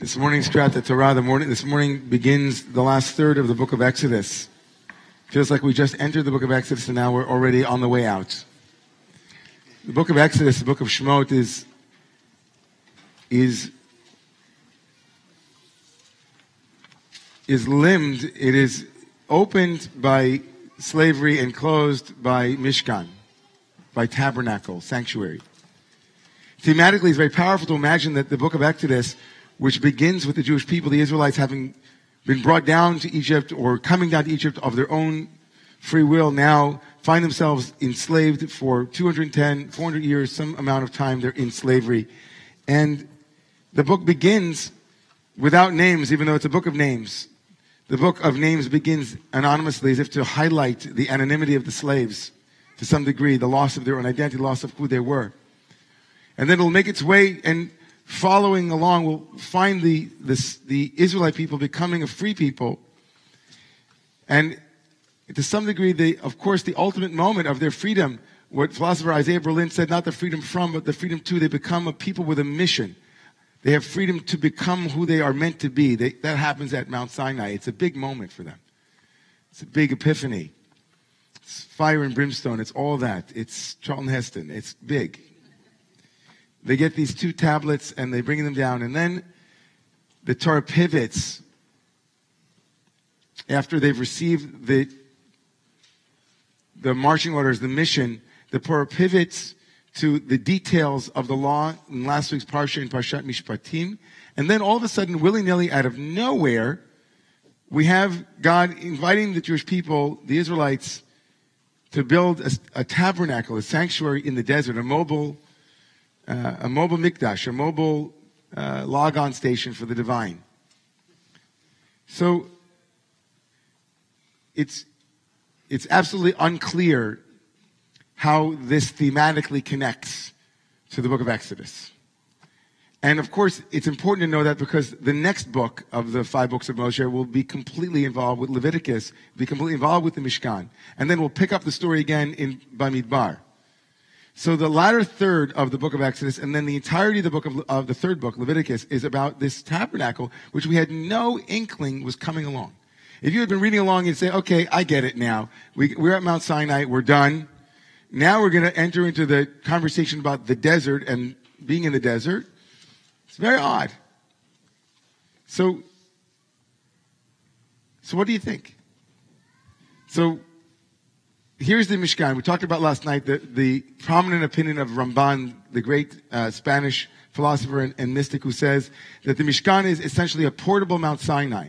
This morning's the Torah. The morning, this morning begins the last third of the book of Exodus. Feels like we just entered the book of Exodus and now we're already on the way out. The book of Exodus, the book of Shemot, is is is limbed. It is opened by slavery and closed by Mishkan, by tabernacle, sanctuary. Thematically, it's very powerful to imagine that the book of Exodus, which begins with the Jewish people, the Israelites having been brought down to Egypt or coming down to Egypt of their own free will, now find themselves enslaved for 210, 400 years, some amount of time they're in slavery. And the book begins without names, even though it's a book of names. The book of names begins anonymously as if to highlight the anonymity of the slaves to some degree, the loss of their own identity, loss of who they were. And then it'll make its way and following along, we'll find the, this, the Israelite people becoming a free people. And to some degree, the, of course, the ultimate moment of their freedom, what philosopher Isaiah Berlin said, not the freedom from, but the freedom to, they become a people with a mission. They have freedom to become who they are meant to be. They, that happens at Mount Sinai. It's a big moment for them. It's a big epiphany. It's fire and brimstone. It's all that. It's Charlton Heston. It's big. They get these two tablets and they bring them down. And then the Torah pivots after they've received the, the marching orders, the mission. The Torah pivots to the details of the law in last week's Parsha and Parshat Mishpatim. And then all of a sudden, willy-nilly, out of nowhere, we have God inviting the Jewish people, the Israelites, to build a, a tabernacle, a sanctuary in the desert, a mobile, uh, a mobile mikdash, a mobile uh, logon station for the divine. So it's it's absolutely unclear how this thematically connects to the book of Exodus. And of course, it's important to know that because the next book of the five books of Moshe will be completely involved with Leviticus, be completely involved with the Mishkan. And then we'll pick up the story again in Bamidbar. So the latter third of the book of Exodus and then the entirety of the book of, of the third book, Leviticus, is about this tabernacle, which we had no inkling was coming along. If you had been reading along and say, okay, I get it now. We, we're at Mount Sinai. We're done. Now we're going to enter into the conversation about the desert and being in the desert. It's very odd. So, so what do you think? So, here's the Mishkan. We talked about last night the, the prominent opinion of Ramban, the great uh, Spanish philosopher and, and mystic, who says that the Mishkan is essentially a portable Mount Sinai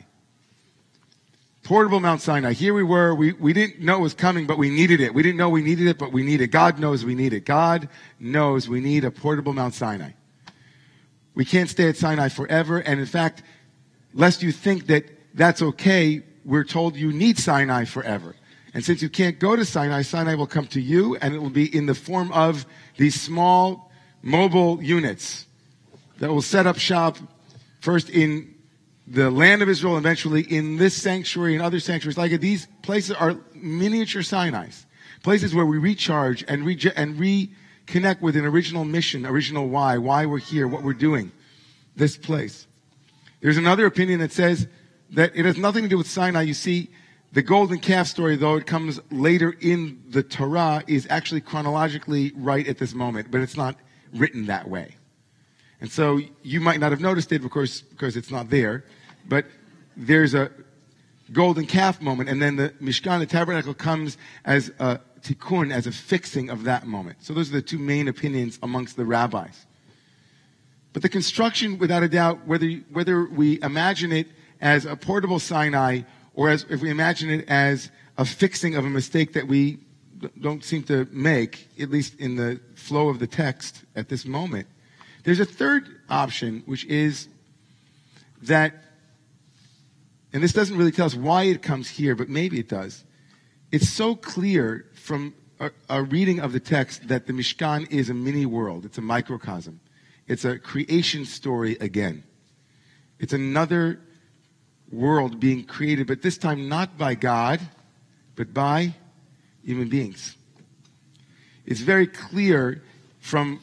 portable Mount Sinai. Here we were. We, we didn't know it was coming, but we needed it. We didn't know we needed it, but we need it. God knows we need it. God knows we need a portable Mount Sinai. We can't stay at Sinai forever. And in fact, lest you think that that's okay, we're told you need Sinai forever. And since you can't go to Sinai, Sinai will come to you and it will be in the form of these small mobile units that will set up shop first in the land of Israel, eventually in this sanctuary and other sanctuaries like. These places are miniature Sinai's, places where we recharge and, and reconnect with an original mission, original why, why we're here, what we're doing, this place. There's another opinion that says that it has nothing to do with Sinai. You see, the golden calf story, though it comes later in the Torah, is actually chronologically right at this moment, but it's not written that way. And so you might not have noticed it, of course, because it's not there. But there's a golden calf moment, and then the Mishkan, the tabernacle, comes as a tikkun, as a fixing of that moment. So those are the two main opinions amongst the rabbis. But the construction, without a doubt, whether, whether we imagine it as a portable Sinai or as if we imagine it as a fixing of a mistake that we don't seem to make, at least in the flow of the text at this moment, there's a third option, which is that, and this doesn't really tell us why it comes here, but maybe it does. It's so clear from a, a reading of the text that the Mishkan is a mini world. It's a microcosm. It's a creation story again. It's another world being created, but this time not by God, but by human beings. It's very clear from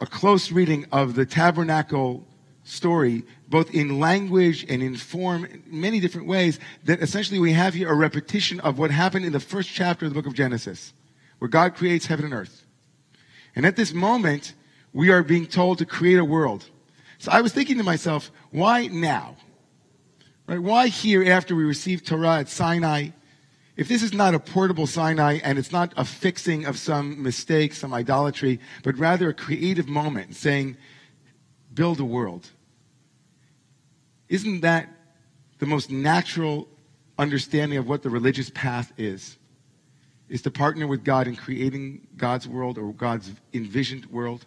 a close reading of the tabernacle story, both in language and in form, in many different ways, that essentially we have here a repetition of what happened in the first chapter of the book of Genesis, where God creates heaven and earth. And at this moment, we are being told to create a world. So I was thinking to myself, why now? Right? Why here after we received Torah at Sinai? If this is not a portable Sinai and it's not a fixing of some mistake, some idolatry, but rather a creative moment saying, build a world. Isn't that the most natural understanding of what the religious path is? Is to partner with God in creating God's world or God's envisioned world?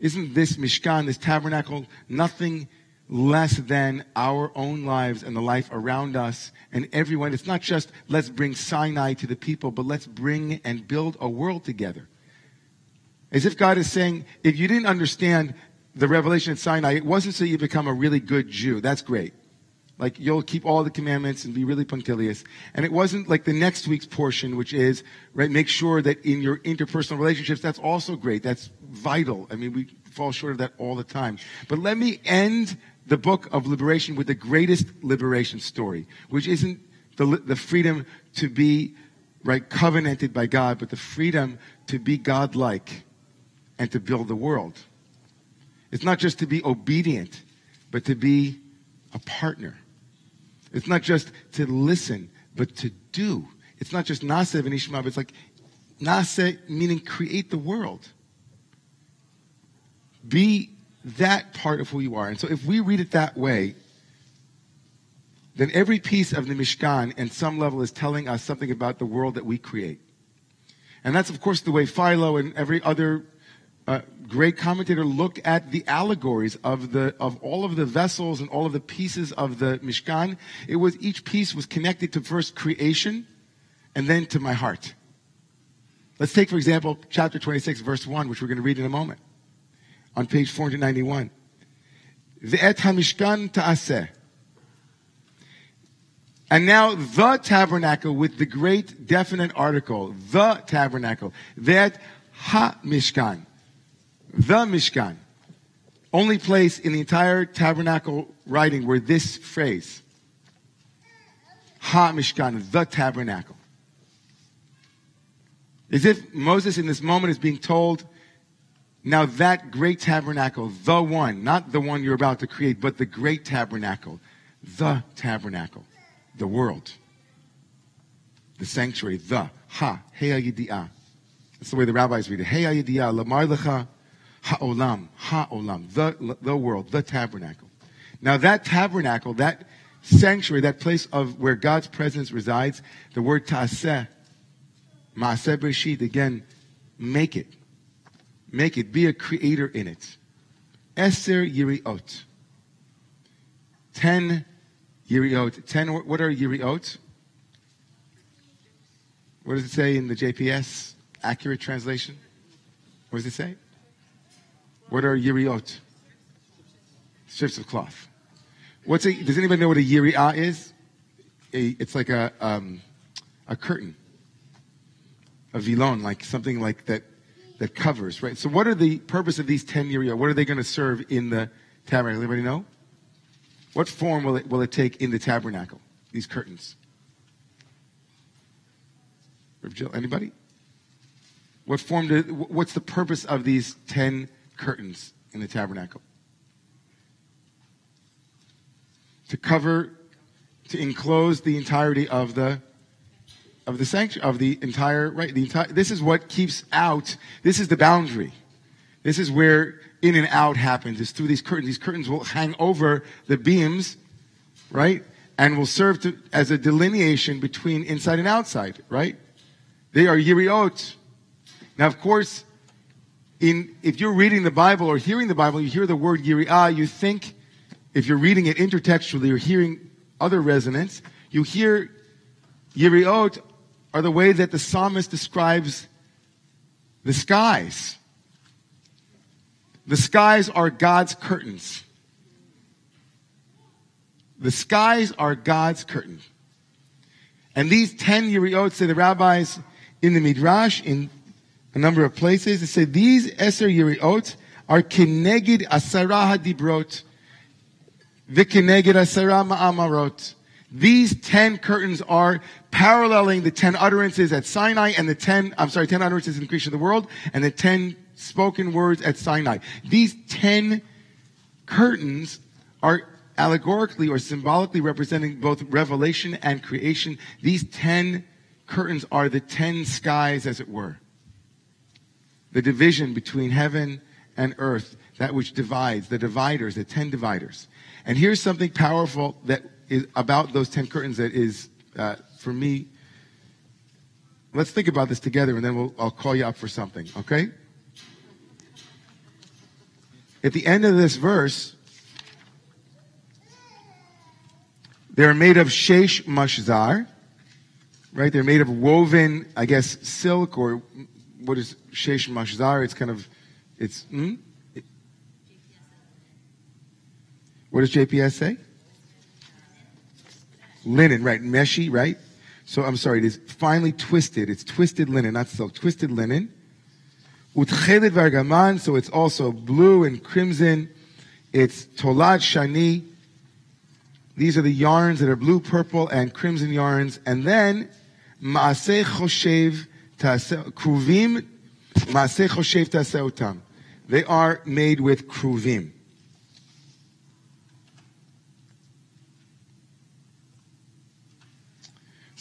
Isn't this Mishkan, this tabernacle, nothing less than our own lives and the life around us and everyone. It's not just let's bring Sinai to the people, but let's bring and build a world together. As if God is saying, if you didn't understand the revelation at Sinai, it wasn't so you become a really good Jew. That's great. Like you'll keep all the commandments and be really punctilious. And it wasn't like the next week's portion, which is, right, make sure that in your interpersonal relationships, that's also great. That's vital. I mean, we fall short of that all the time. But let me end the book of liberation with the greatest liberation story, which isn't the, the freedom to be right covenanted by God, but the freedom to be God-like and to build the world. It's not just to be obedient, but to be a partner. It's not just to listen, but to do. It's not just nase v'nishma, but it's like nase meaning create the world. Be that part of who you are. And so if we read it that way, then every piece of the Mishkan, in some level, is telling us something about the world that we create. And that's, of course, the way Philo and every other uh, great commentator look at the allegories of the of all of the vessels and all of the pieces of the Mishkan. It was each piece was connected to first creation, and then to my heart. Let's take, for example, chapter 26, verse 1, which we're going to read in a moment on page 491. Ve'et ta'aseh. And now the tabernacle with the great definite article, the tabernacle. Ve'et ha-mishkan. The mishkan. Only place in the entire tabernacle writing where this phrase, ha-mishkan, the tabernacle. As if Moses in this moment is being told, now that great tabernacle, the one, not the one you're about to create, but the great tabernacle, the tabernacle, the world, the sanctuary, the, ha, heya yidi'ah. That's the way the rabbis read it. Heya yidi'ah, lamar lecha, ha'olam, ha'olam, the, the world, the tabernacle. Now that tabernacle, that sanctuary, that place of where God's presence resides, the word ta'aseh, ma'aseh breshit, again, make it Make it. Be a creator in it. Eser Yiriot. Ten Yiriot. Ten, what are Yiriot? What does it say in the JPS? Accurate translation? What does it say? What are Yiriot? Strips of cloth. What's a, does anybody know what a Yiri'ah is? A, it's like a, um, a curtain. A vilon, like something like that that covers, right? So what are the purpose of these 10 year What are they going to serve in the tabernacle? Anybody know? What form will it, will it take in the tabernacle? These curtains. Jill, anybody? What form do, what's the purpose of these 10 curtains in the tabernacle? To cover, to enclose the entirety of the of the sanctuary, of the entire, right, the entire, this is what keeps out, this is the boundary. This is where in and out happens, is through these curtains. These curtains will hang over the beams, right? And will serve to, as a delineation between inside and outside, right? They are yiriot. Now, of course, in, if you're reading the Bible or hearing the Bible, you hear the word yiriah, you think, if you're reading it intertextually or hearing other resonance, you hear yiriot are the way that the psalmist describes the skies. The skies are God's curtains. The skies are God's curtain. And these 10 Yeriot, say the rabbis in the Midrash, in a number of places, they say these Eser Yeriot, are kinegid asara hadibrot, v'kinegid asara ma'amarot. These ten curtains are paralleling the ten utterances at Sinai and the ten, I'm sorry, ten utterances in the creation of the world and the ten spoken words at Sinai. These ten curtains are allegorically or symbolically representing both revelation and creation. These ten curtains are the ten skies, as it were. The division between heaven and earth, that which divides, the dividers, the ten dividers. And here's something powerful that is about those ten curtains that is, uh, for me, let's think about this together and then we'll, I'll call you up for something, okay? At the end of this verse, they're made of shesh mashzar, right? They're made of woven, I guess, silk or what is shesh mashzar? It's kind of, it's, hmm? What does JPS say? Linen, right? Meshy, right? So I'm sorry, it is finely twisted. It's twisted linen, not silk. Twisted linen. Vargaman, so it's also blue and crimson. It's tola'at shani. These are the yarns that are blue, purple, and crimson yarns. And then maaseh choshev kruvim maaseh choshev taseotam. They are made with kruvim.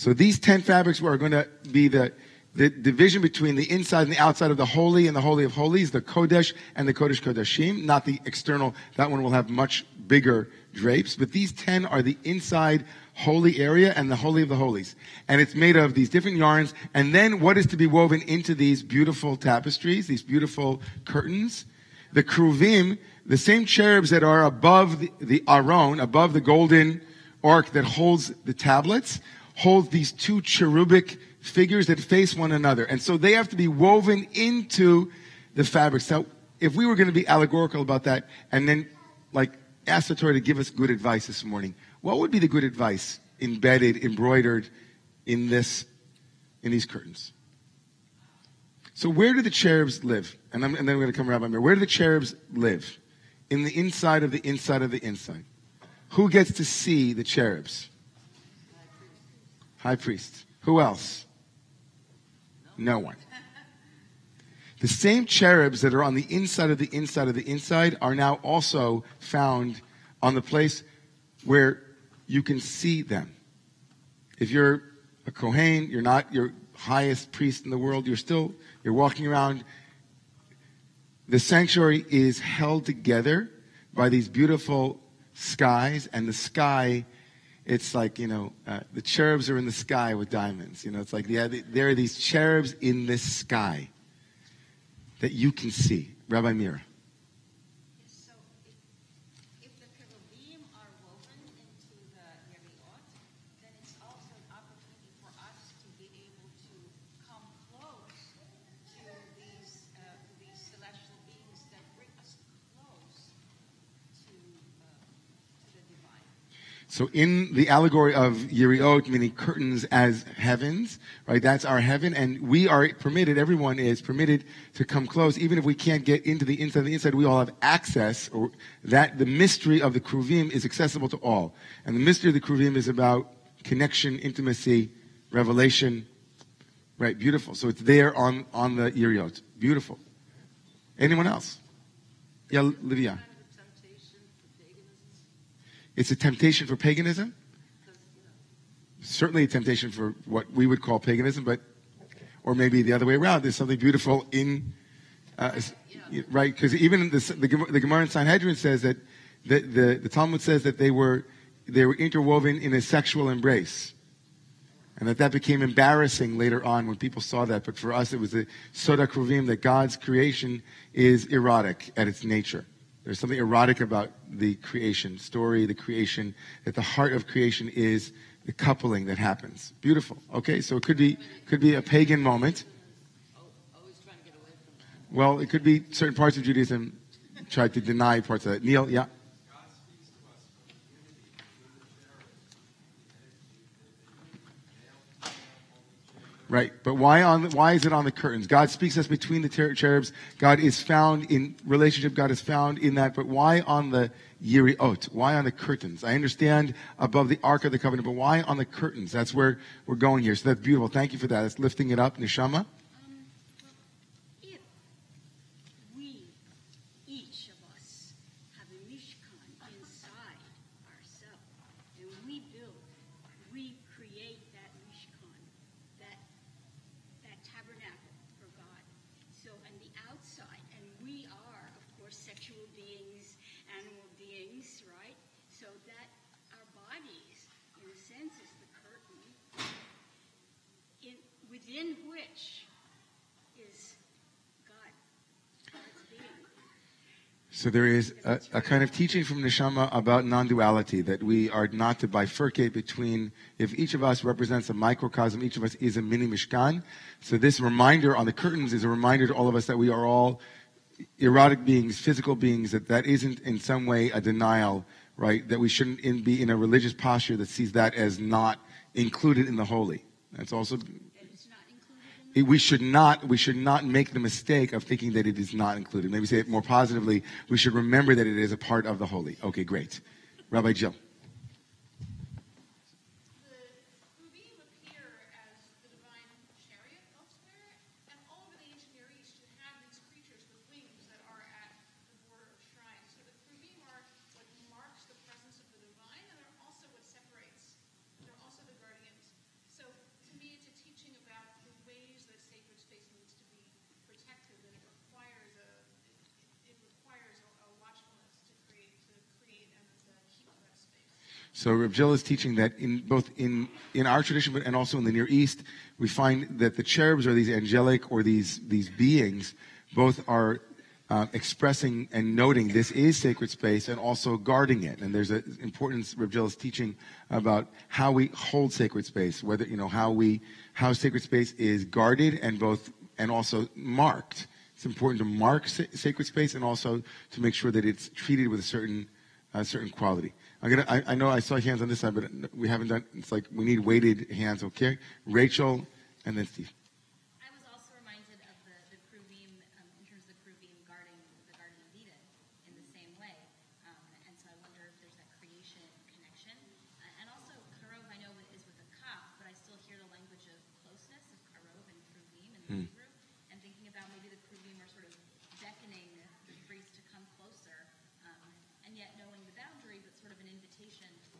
So these 10 fabrics are going to be the, the division between the inside and the outside of the holy and the holy of holies, the Kodesh and the Kodesh Kodeshim, not the external. That one will have much bigger drapes, but these 10 are the inside holy area and the holy of the holies. And it's made of these different yarns. And then what is to be woven into these beautiful tapestries, these beautiful curtains? The kruvim, the same cherubs that are above the, the aron, above the golden ark that holds the tablets, hold these two cherubic figures that face one another. And so they have to be woven into the fabric. So if we were going to be allegorical about that and then like ask the Torah to give us good advice this morning, what would be the good advice embedded, embroidered in this, in these curtains? So where do the cherubs live? And, and then we're going to come around by me. Where do the cherubs live? In the inside of the inside of the inside. Who gets to see the cherubs? High priest. Who else? No one. The same cherubs that are on the inside of the inside of the inside are now also found on the place where you can see them. If you're a Kohen, you're not your highest priest in the world, you're still, you're walking around. The sanctuary is held together by these beautiful skies, and the sky it's like you know uh, the cherubs are in the sky with diamonds. You know it's like yeah there are these cherubs in this sky that you can see. Rabbi mira So if, if the cherubim are woven into the Yeriot, then it's also an opportunity for us to be able to come close to these, uh, these celestial beings that bring us close to, uh, to the divine. So in the allegory of Yeriot, meaning curtains as heavens, right? That's our heaven, and we are permitted, everyone is permitted to come close, even if we can't get into the inside. The inside, we all have access, or that the mystery of the Kruvim is accessible to all. And the mystery of the Kruvim is about connection, intimacy, revelation, right? Beautiful. So it's there on, on the Yeriot. Beautiful. Anyone else? Yeah, Livia. It's a temptation for paganism. Certainly a temptation for what we would call paganism, but, or maybe the other way around. There's something beautiful in, uh, right? Because even the, the, the Gemara in Sanhedrin says that the, the, the Talmud says that they were, they were interwoven in a sexual embrace. And that that became embarrassing later on when people saw that. But for us, it was a soda kruvim that God's creation is erotic at its nature. There's something erotic about the creation story, the creation, that the heart of creation is the coupling that happens. Beautiful. Okay, so it could be could be a pagan moment. Well, it could be certain parts of Judaism tried to deny parts of that. Neil, yeah. Right, but why on why is it on the curtains? God speaks us between the cherubs. God is found in relationship. God is found in that. But why on the yiriot? Why on the curtains? I understand above the ark of the covenant, but why on the curtains? That's where we're going here. So that's beautiful. Thank you for that. It's lifting it up, neshama. Um, well, if we, each of us, have a mishkan inside ourselves, and we build, we create that mishkan, that that tabernacle for God. So, on the outside, and we are, of course, sexual beings, animal beings, right? So that our bodies, in a sense, is the curtain in, within which is God, So there is a, a kind of teaching from Neshama about non-duality, that we are not to bifurcate between, if each of us represents a microcosm, each of us is a mini Mishkan. So this reminder on the curtains is a reminder to all of us that we are all erotic beings, physical beings, that that isn't in some way a denial, right? That we shouldn't in, be in a religious posture that sees that as not included in the holy. That's also That it's not included in we should not we should not make the mistake of thinking that it is not included. Maybe say it more positively. We should remember that it is a part of the holy. Okay, great. Rabbi Jill. The Kruvim appear as the divine chariot elsewhere, and all over the ancient Near East you have these creatures with wings that are at the border of shrines. So the Kruvim are what marks the presence of the divine, and they're also what separates. They're also the guardians. So to me, it's a teaching about the ways that sacred space needs to be protected, and it requires a it, it requires a, a watchfulness to create to create and to keep that space. So Rabbi Jill is teaching that in both in in our tradition but and also in the Near East, we find that the cherubs are these angelic or these these beings, both are uh, expressing and noting this is sacred space and also guarding it. And there's an importance Rabbi Jill is teaching about how we hold sacred space, whether you know how we how sacred space is guarded and both and also marked. It's important to mark sa- sacred space and also to make sure that it's treated with a certain certain quality. I'm gonna. I, I know I saw hands on this side, but we haven't done. It's like we need weighted hands. Okay, Rachel, and then Steve. I was also reminded of the, the Kruvim, um, in terms of the Kruvim guarding the Garden of Eden in the same way. Um, and so I wonder if there's that creation connection. Uh, and also, Karov, I know, is with a kaf, but I still hear the language of closeness of Karov and Kruvim in the Hebrew. And thinking about maybe the Kruvim are sort of beckoning the priest to come closer, um, and yet knowing the boundary, but sort of an invitation for.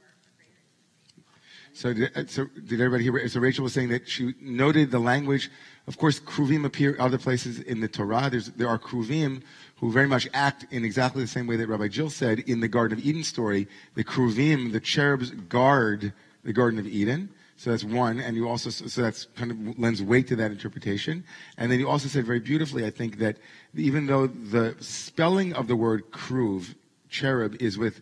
So, did, uh, so did everybody hear? So Rachel was saying that she noted the language. Of course, kruvim appear other places in the Torah. There's, there are kruvim who very much act in exactly the same way that Rabbi Jill said in the Garden of Eden story. The kruvim, the cherubs, guard the Garden of Eden. So that's one, and you also so that's kind of lends weight to that interpretation. And then you also said very beautifully, I think, that even though the spelling of the word kruv, cherub, is with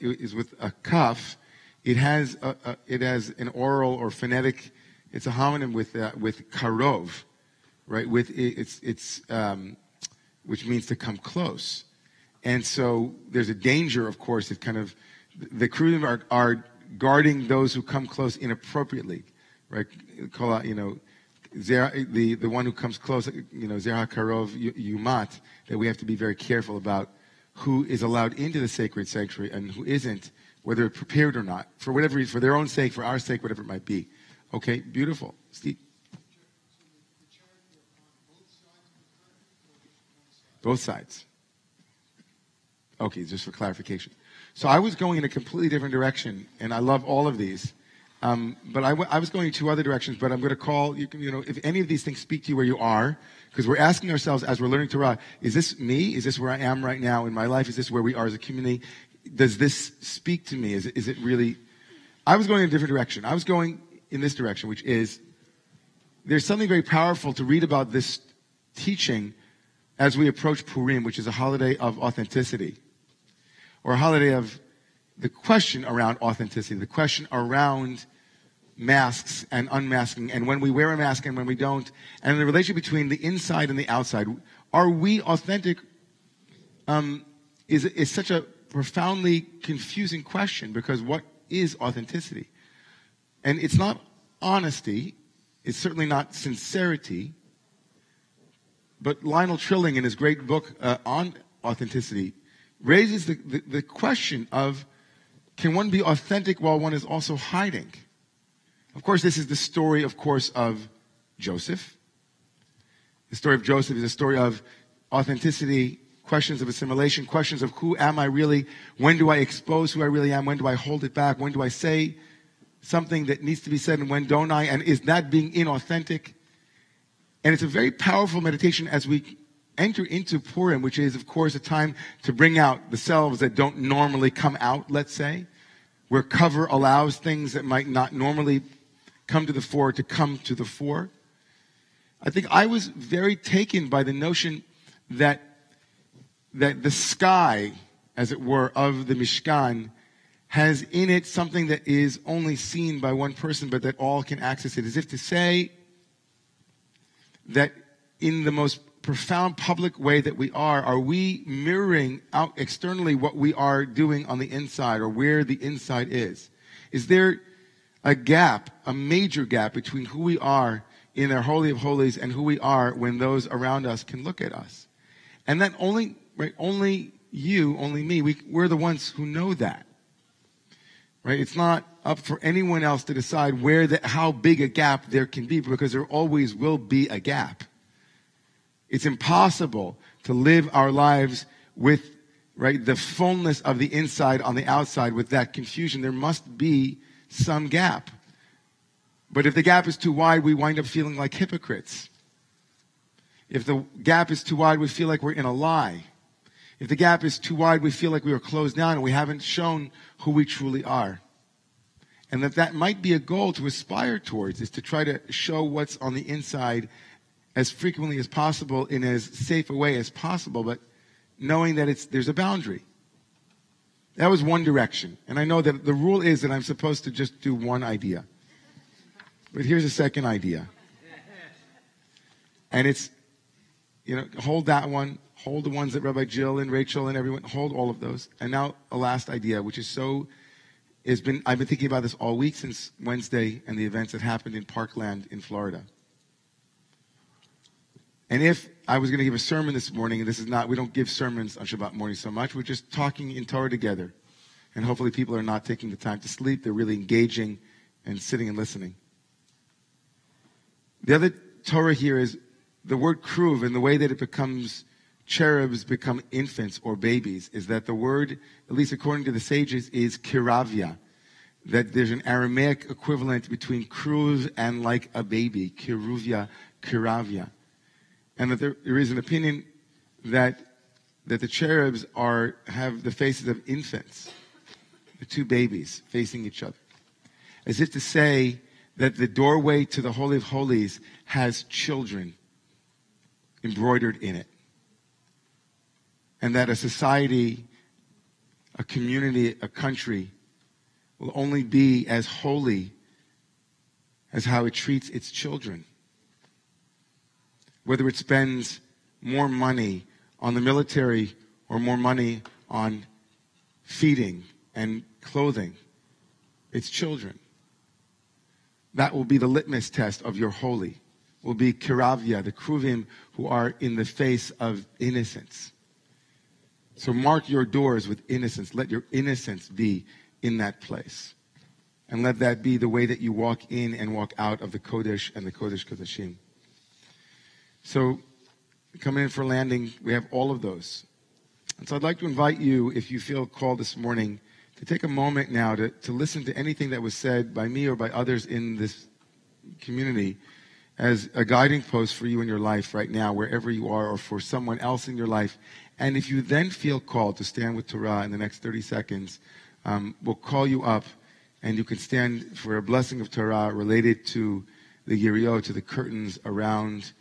is with a kaf, it has a, a, it has an oral or phonetic. It's a homonym with uh, with karov, right? With it, it's it's um, which means to come close, and so there's a danger, of course, that kind of the kruvim are are guarding those who come close inappropriately, right? Call out, you know. Zera, the, the one who comes close, you know, Zerah Karov Yumat, that we have to be very careful about who is allowed into the sacred sanctuary and who isn't, whether prepared or not, for whatever reason, for their own sake, for our sake, whatever it might be. Okay, beautiful. Steve? Both sides. Okay, just for clarification. So I was going in a completely different direction, and I love all of these. Um, but I, w- I was going two other directions, but I'm going to call, you, can, you know, if any of these things speak to you where you are, because we're asking ourselves as we're learning Torah, is this me? Is this where I am right now in my life? Is this where we are as a community? Does this speak to me? Is is it really? I was going in a different direction. I was going in this direction, which is there's something very powerful to read about this teaching as we approach Purim, which is a holiday of authenticity, or a holiday of the question around authenticity, the question around masks and unmasking, and when we wear a mask and when we don't, and the relationship between the inside and the outside. Are we authentic? Um, is is such a profoundly confusing question because what is authenticity? And it's not honesty, it's certainly not sincerity. But Lionel Trilling, in his great book uh, on authenticity, raises the, the, the question of can one be authentic while one is also hiding? Of course, this is the story, of course, of Joseph. The story of Joseph is a story of authenticity, questions of assimilation, questions of who am I really? When do I expose who I really am? When do I hold it back? When do I say something that needs to be said and when don't I? And is that being inauthentic? And it's a very powerful meditation as we enter into Purim, which is, of course, a time to bring out the selves that don't normally come out, let's say, where cover allows things that might not normally come to the fore to come to the fore. I think I was very taken by the notion that, that the sky, as it were, of the Mishkan has in it something that is only seen by one person, but that all can access it, as if to say that in the most profound public way that we are, are we mirroring out externally what we are doing on the inside or where the inside is? Is there a gap, a major gap between who we are in our Holy of Holies and who we are when those around us can look at us? And that only, right, only you, only me, we, we're the ones who know that. Right? It's not up for anyone else to decide where the, how big a gap there can be because there always will be a gap. It's impossible to live our lives with, right, the fullness of the inside on the outside with that confusion. There must be some gap. But if the gap is too wide, we wind up feeling like hypocrites. If the gap is too wide, we feel like we're in a lie. If the gap is too wide, we feel like we are closed down and we haven't shown who we truly are. And that that might be a goal to aspire towards is to try to show what's on the inside as frequently as possible in as safe a way as possible, but knowing that it's, there's a boundary. That was one direction. And I know that the rule is that I'm supposed to just do one idea. But here's a second idea. And it's, you know, hold that one, hold the ones that Rabbi Jill and Rachel and everyone, hold all of those. And now a last idea, which is so, has been, I've been thinking about this all week since Wednesday and the events that happened in Parkland in Florida. And if I was going to give a sermon this morning, and this is not, we don't give sermons on Shabbat morning so much, we're just talking in Torah together. And hopefully people are not taking the time to sleep, they're really engaging and sitting and listening. The other Torah here is the word kruv and the way that it becomes cherubs become infants or babies is that the word, at least according to the sages, is kiravia. That there's an Aramaic equivalent between kruv and like a baby, kiruvia, kiravia. And that there, there is an opinion that, that the cherubs are, have the faces of infants, the two babies facing each other. As if to say that the doorway to the Holy of Holies has children embroidered in it. And that a society, a community, a country will only be as holy as how it treats its children. Whether it spends more money on the military or more money on feeding and clothing its children. That will be the litmus test of your holy. Will be kiravia, the kruvim who are in the face of innocence. So mark your doors with innocence. Let your innocence be in that place. And let that be the way that you walk in and walk out of the Kodesh and the Kodesh Kodeshim. So coming in for landing, we have all of those. And so I'd like to invite you, if you feel called this morning, to take a moment now to, to listen to anything that was said by me or by others in this community as a guiding post for you in your life right now, wherever you are, or for someone else in your life. And if you then feel called to stand with Torah in the next 30 seconds, um, we'll call you up and you can stand for a blessing of Torah related to the Yeriot, to the curtains around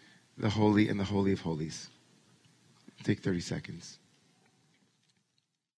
the Holy and the Holy of Holies. Take 30 seconds.